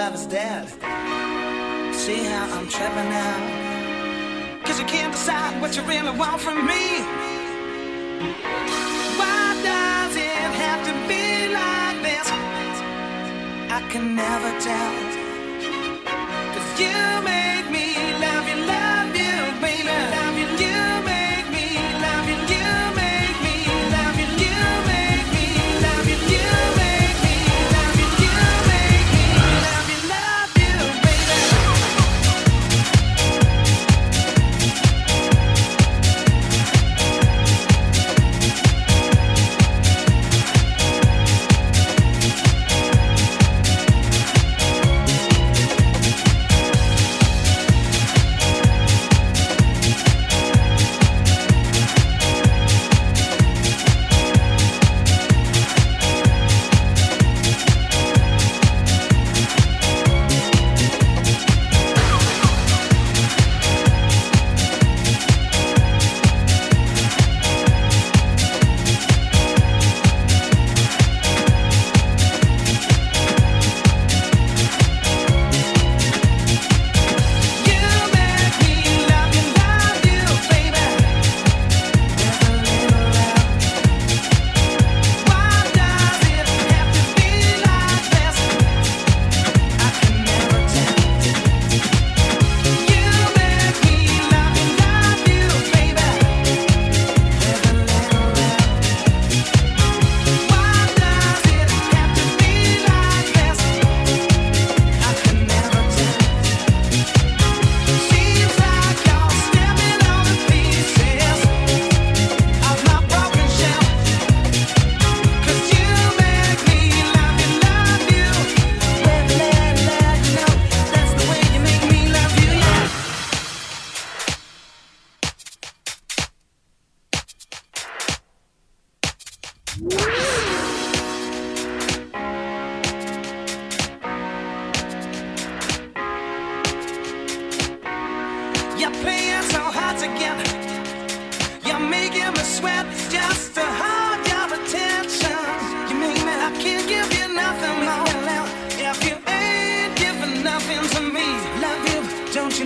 love is dead. See how I'm tripping now. Cause you can't decide what you really want from me. Why does it have to be like this? I can never tell. Cause you made me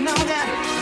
know that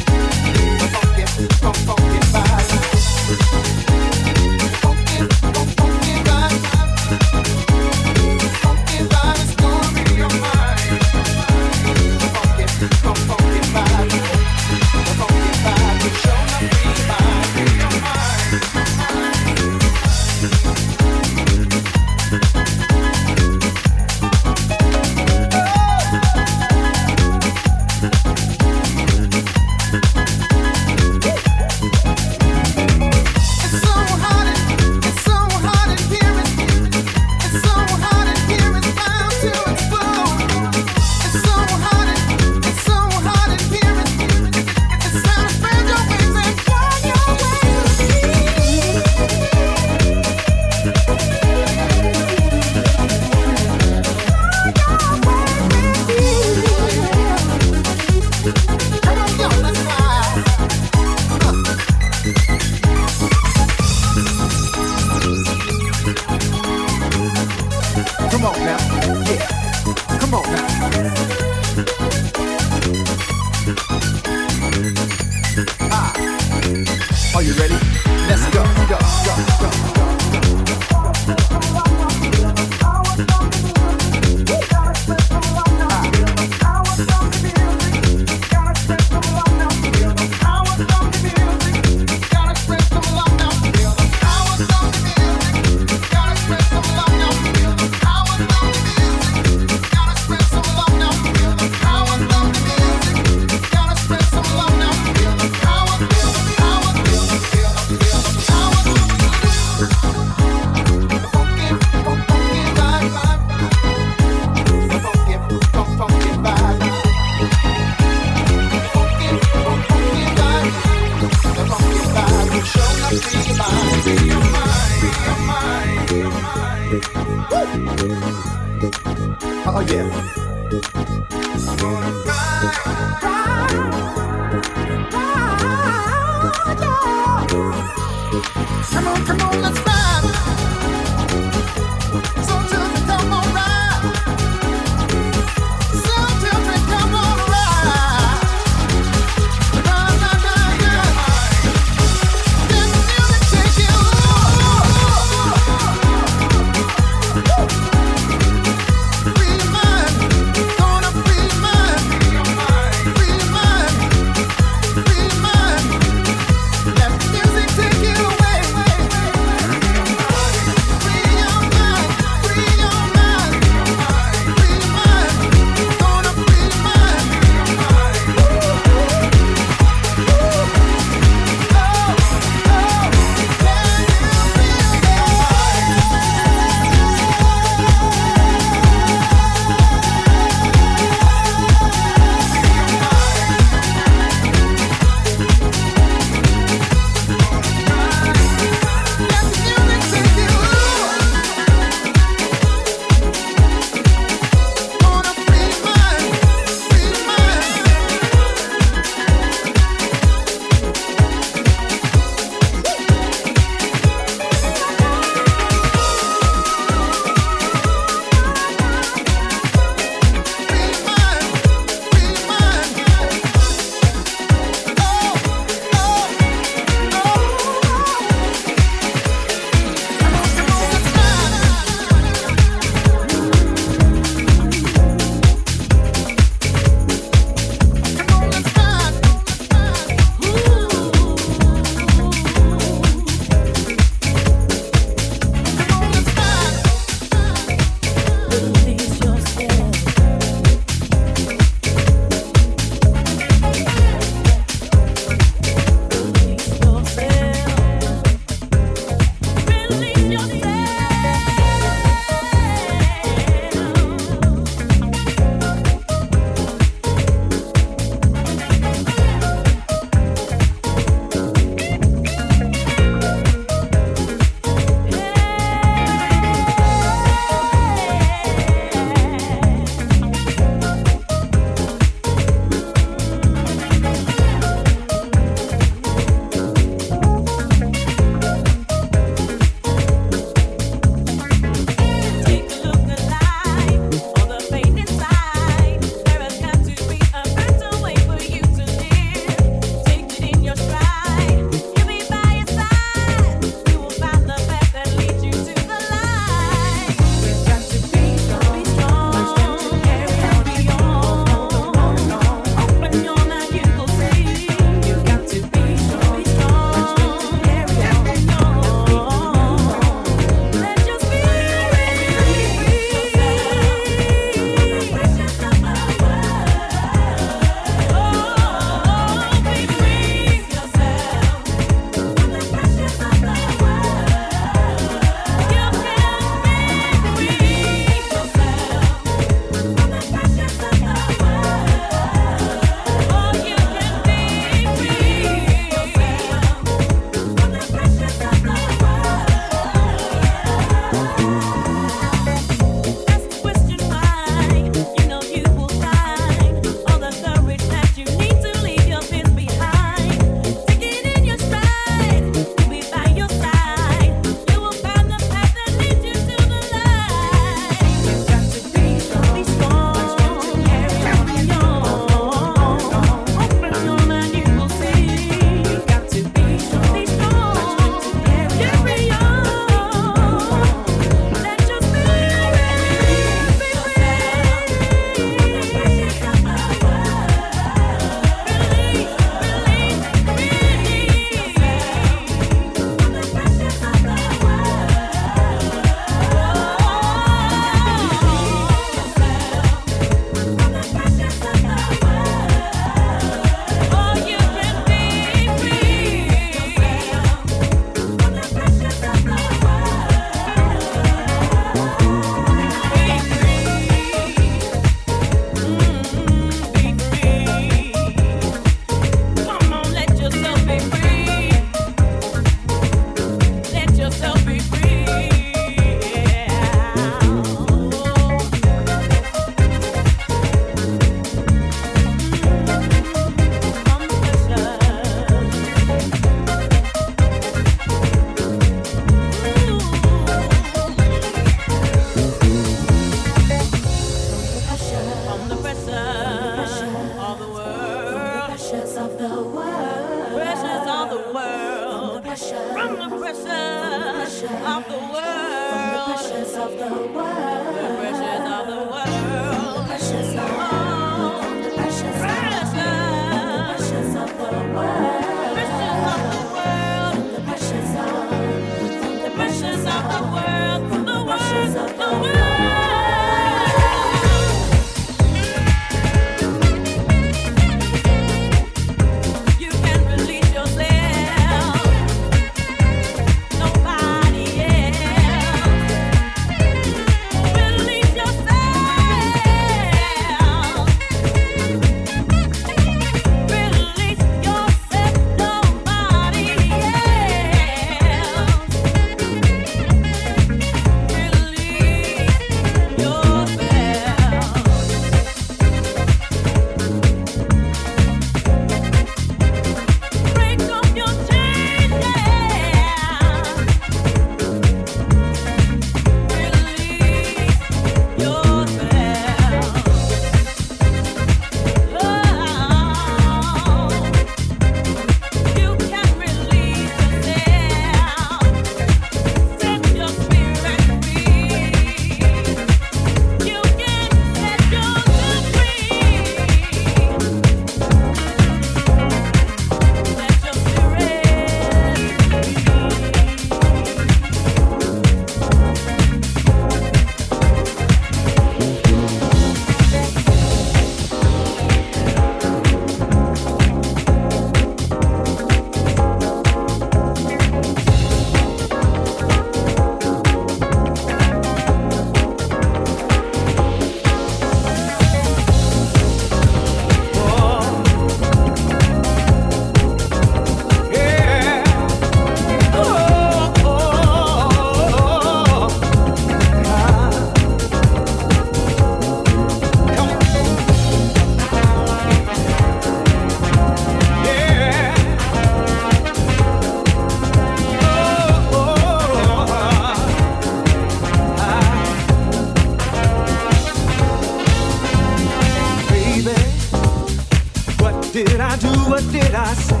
quieras.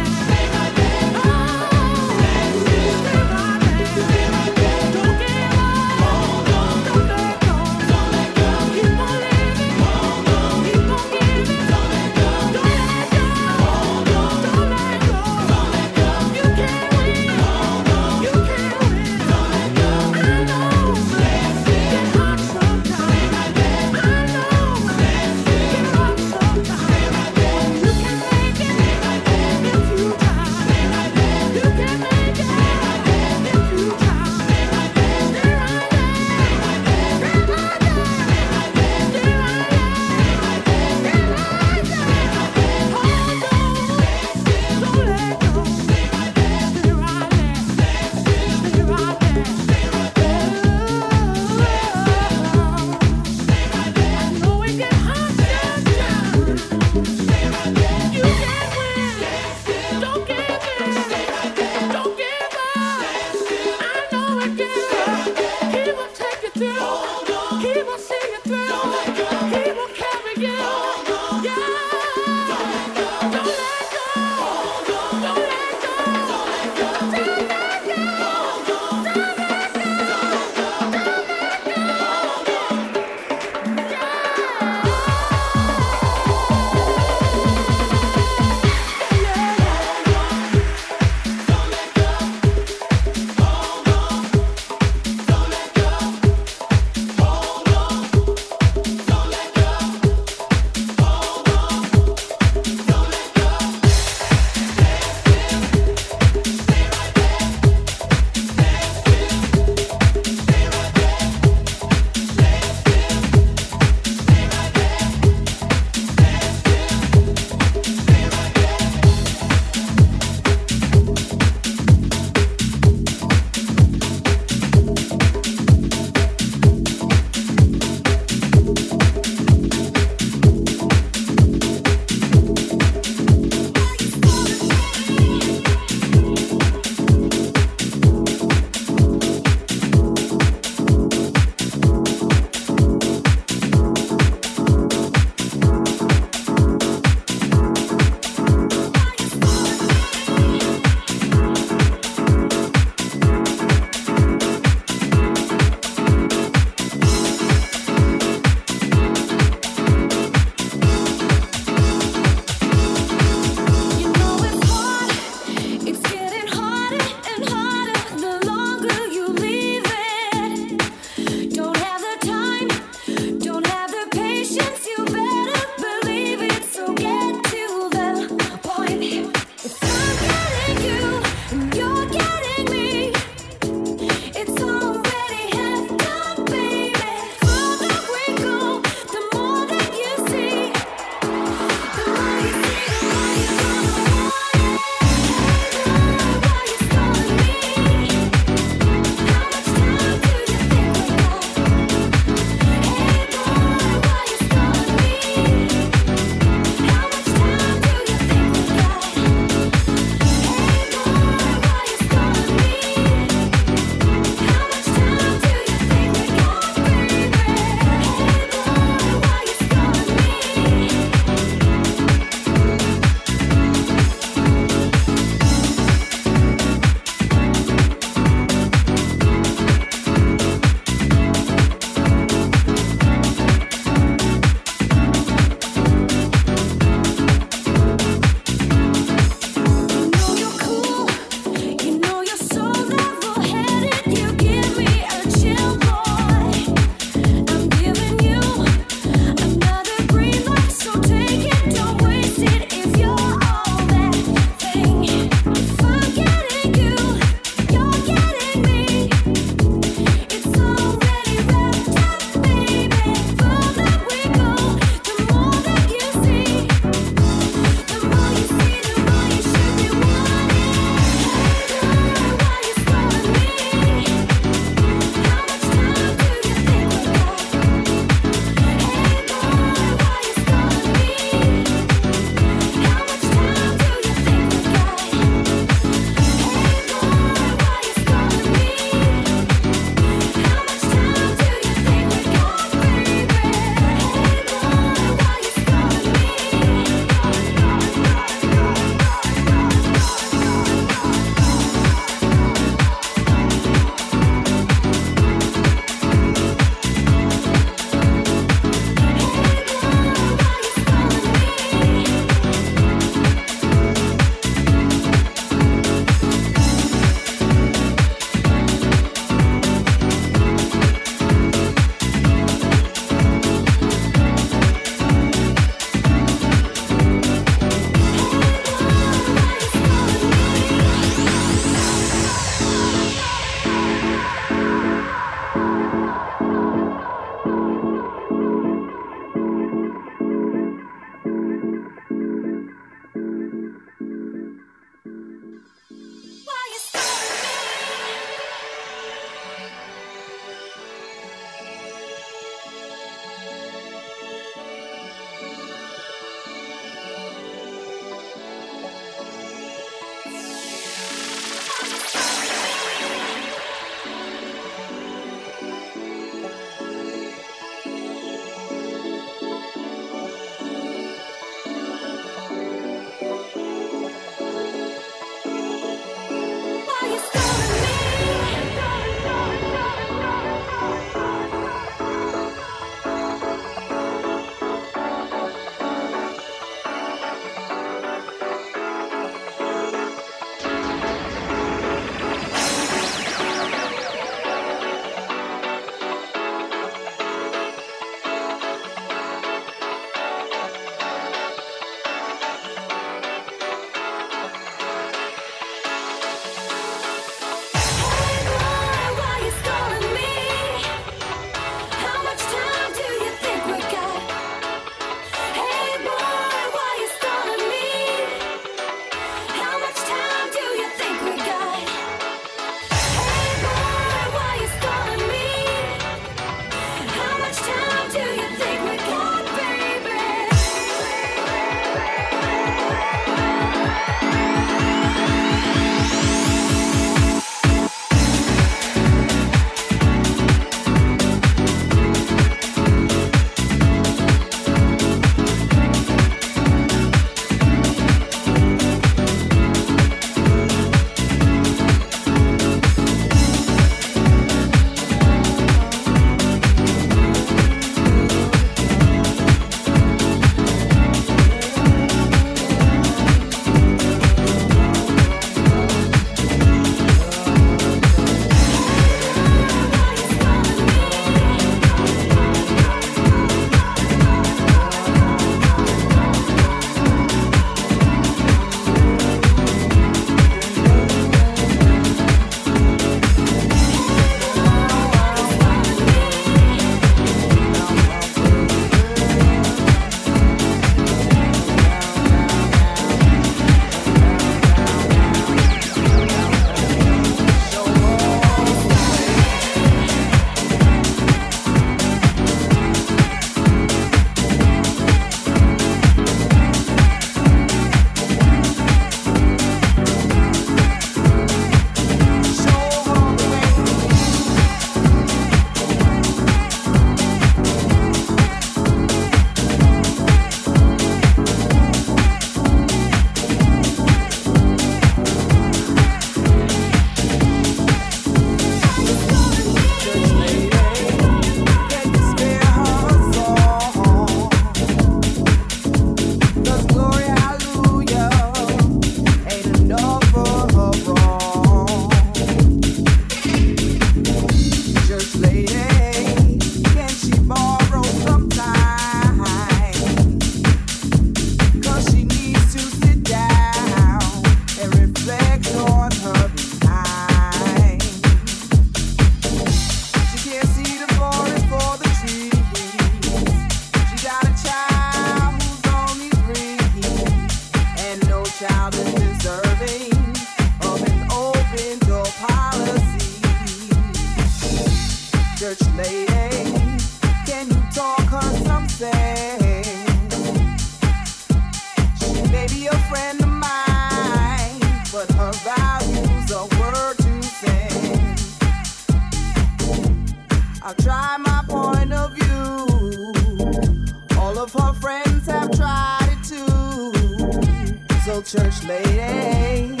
Church lady,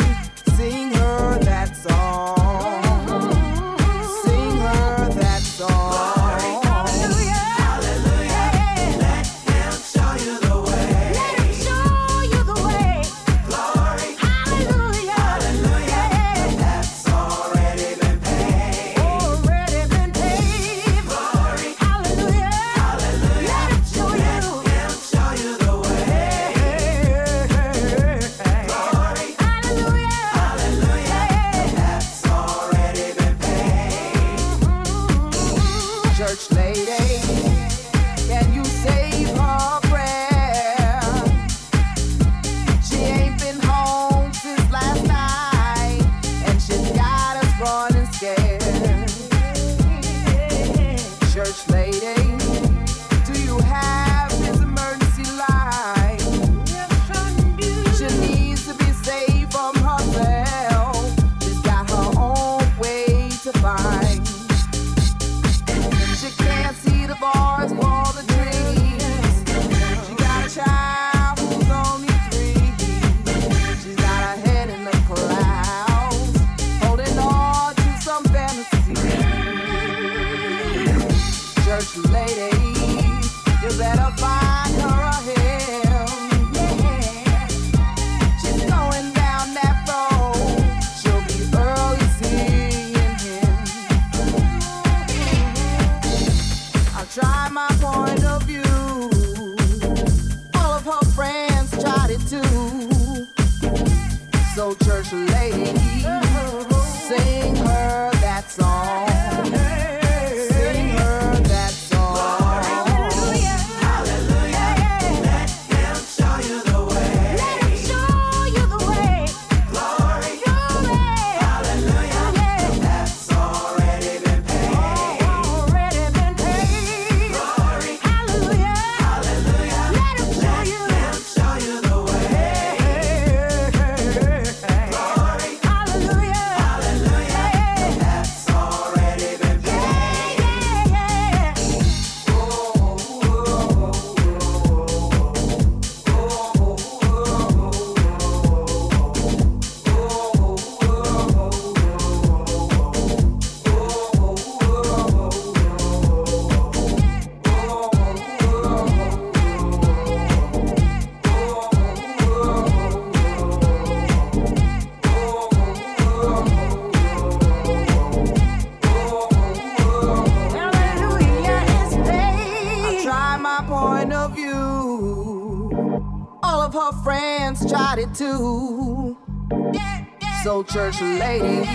church lady,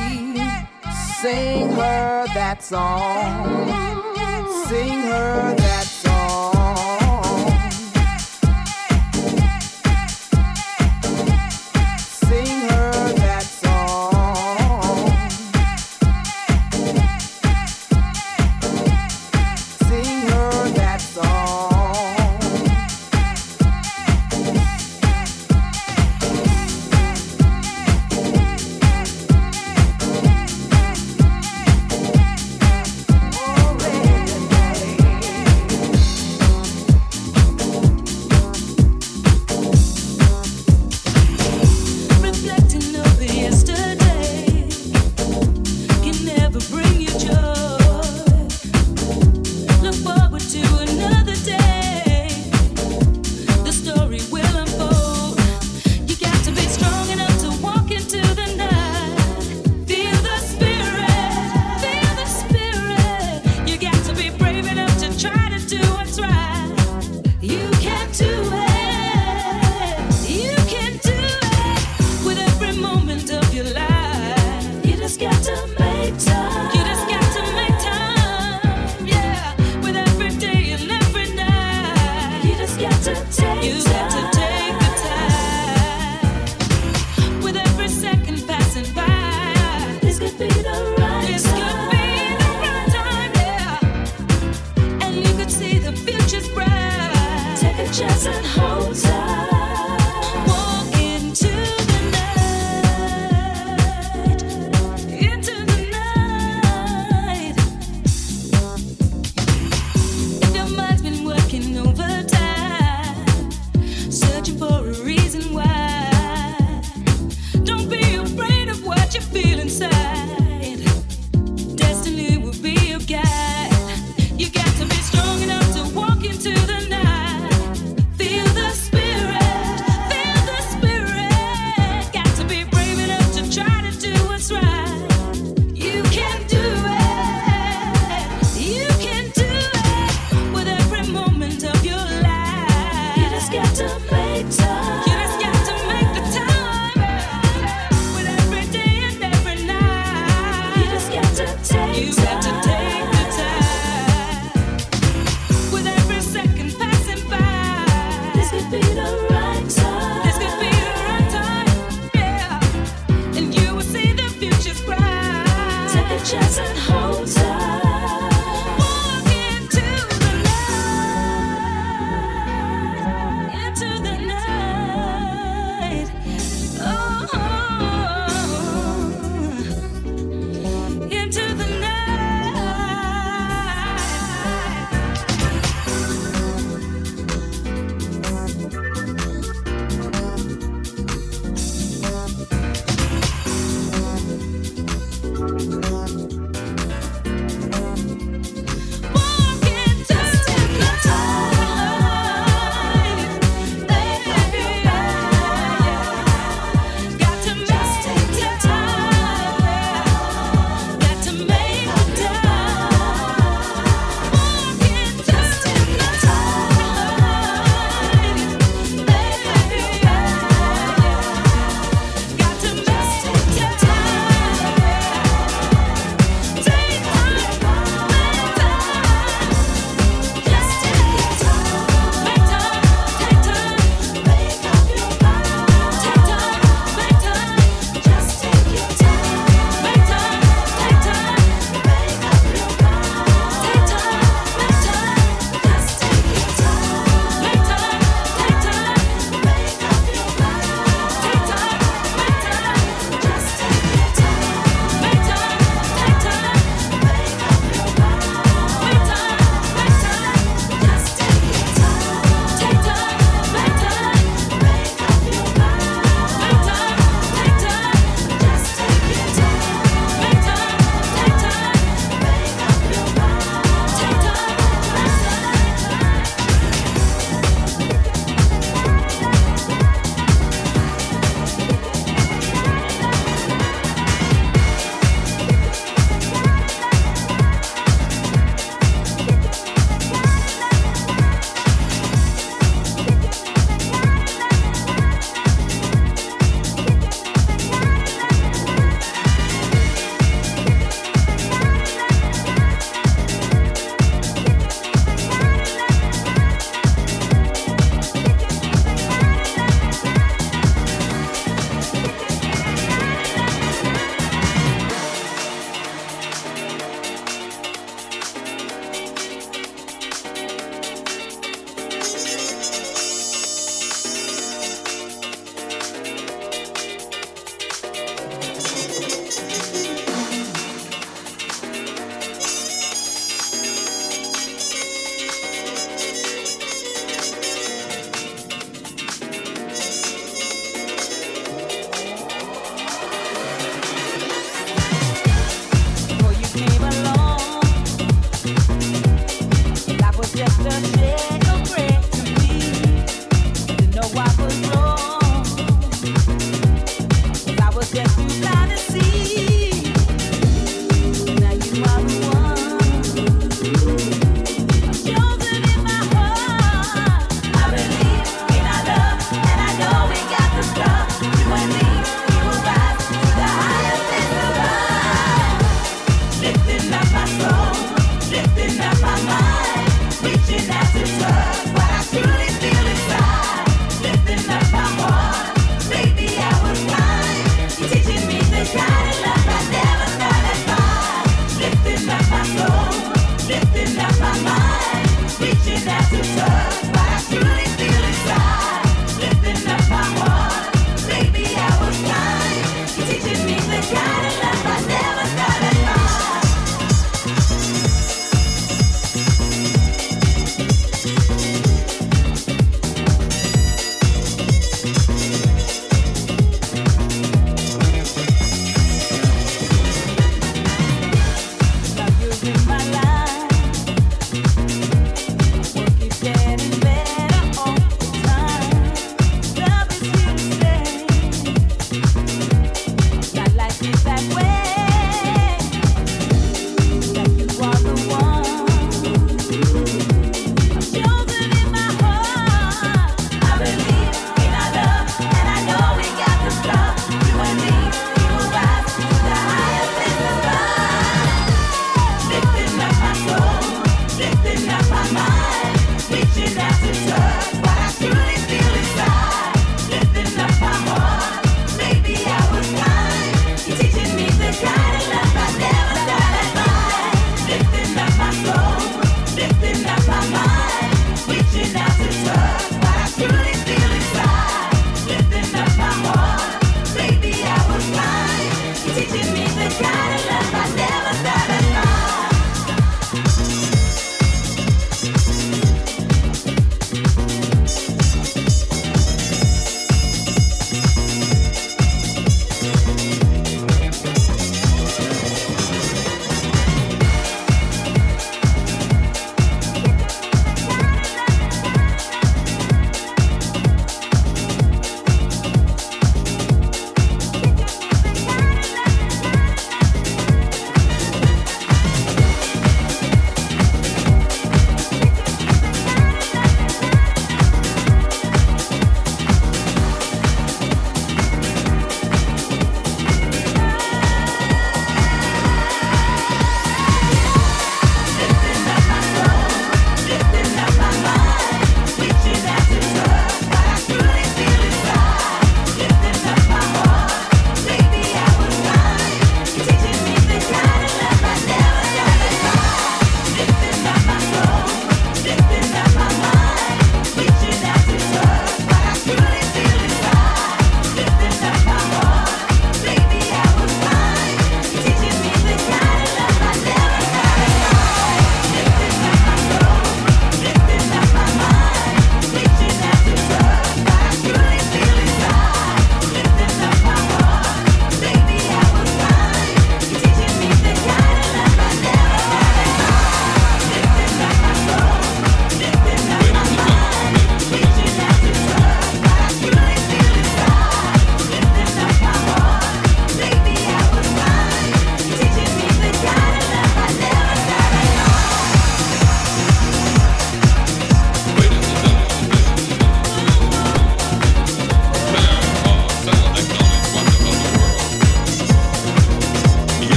sing her that song. Sing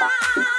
to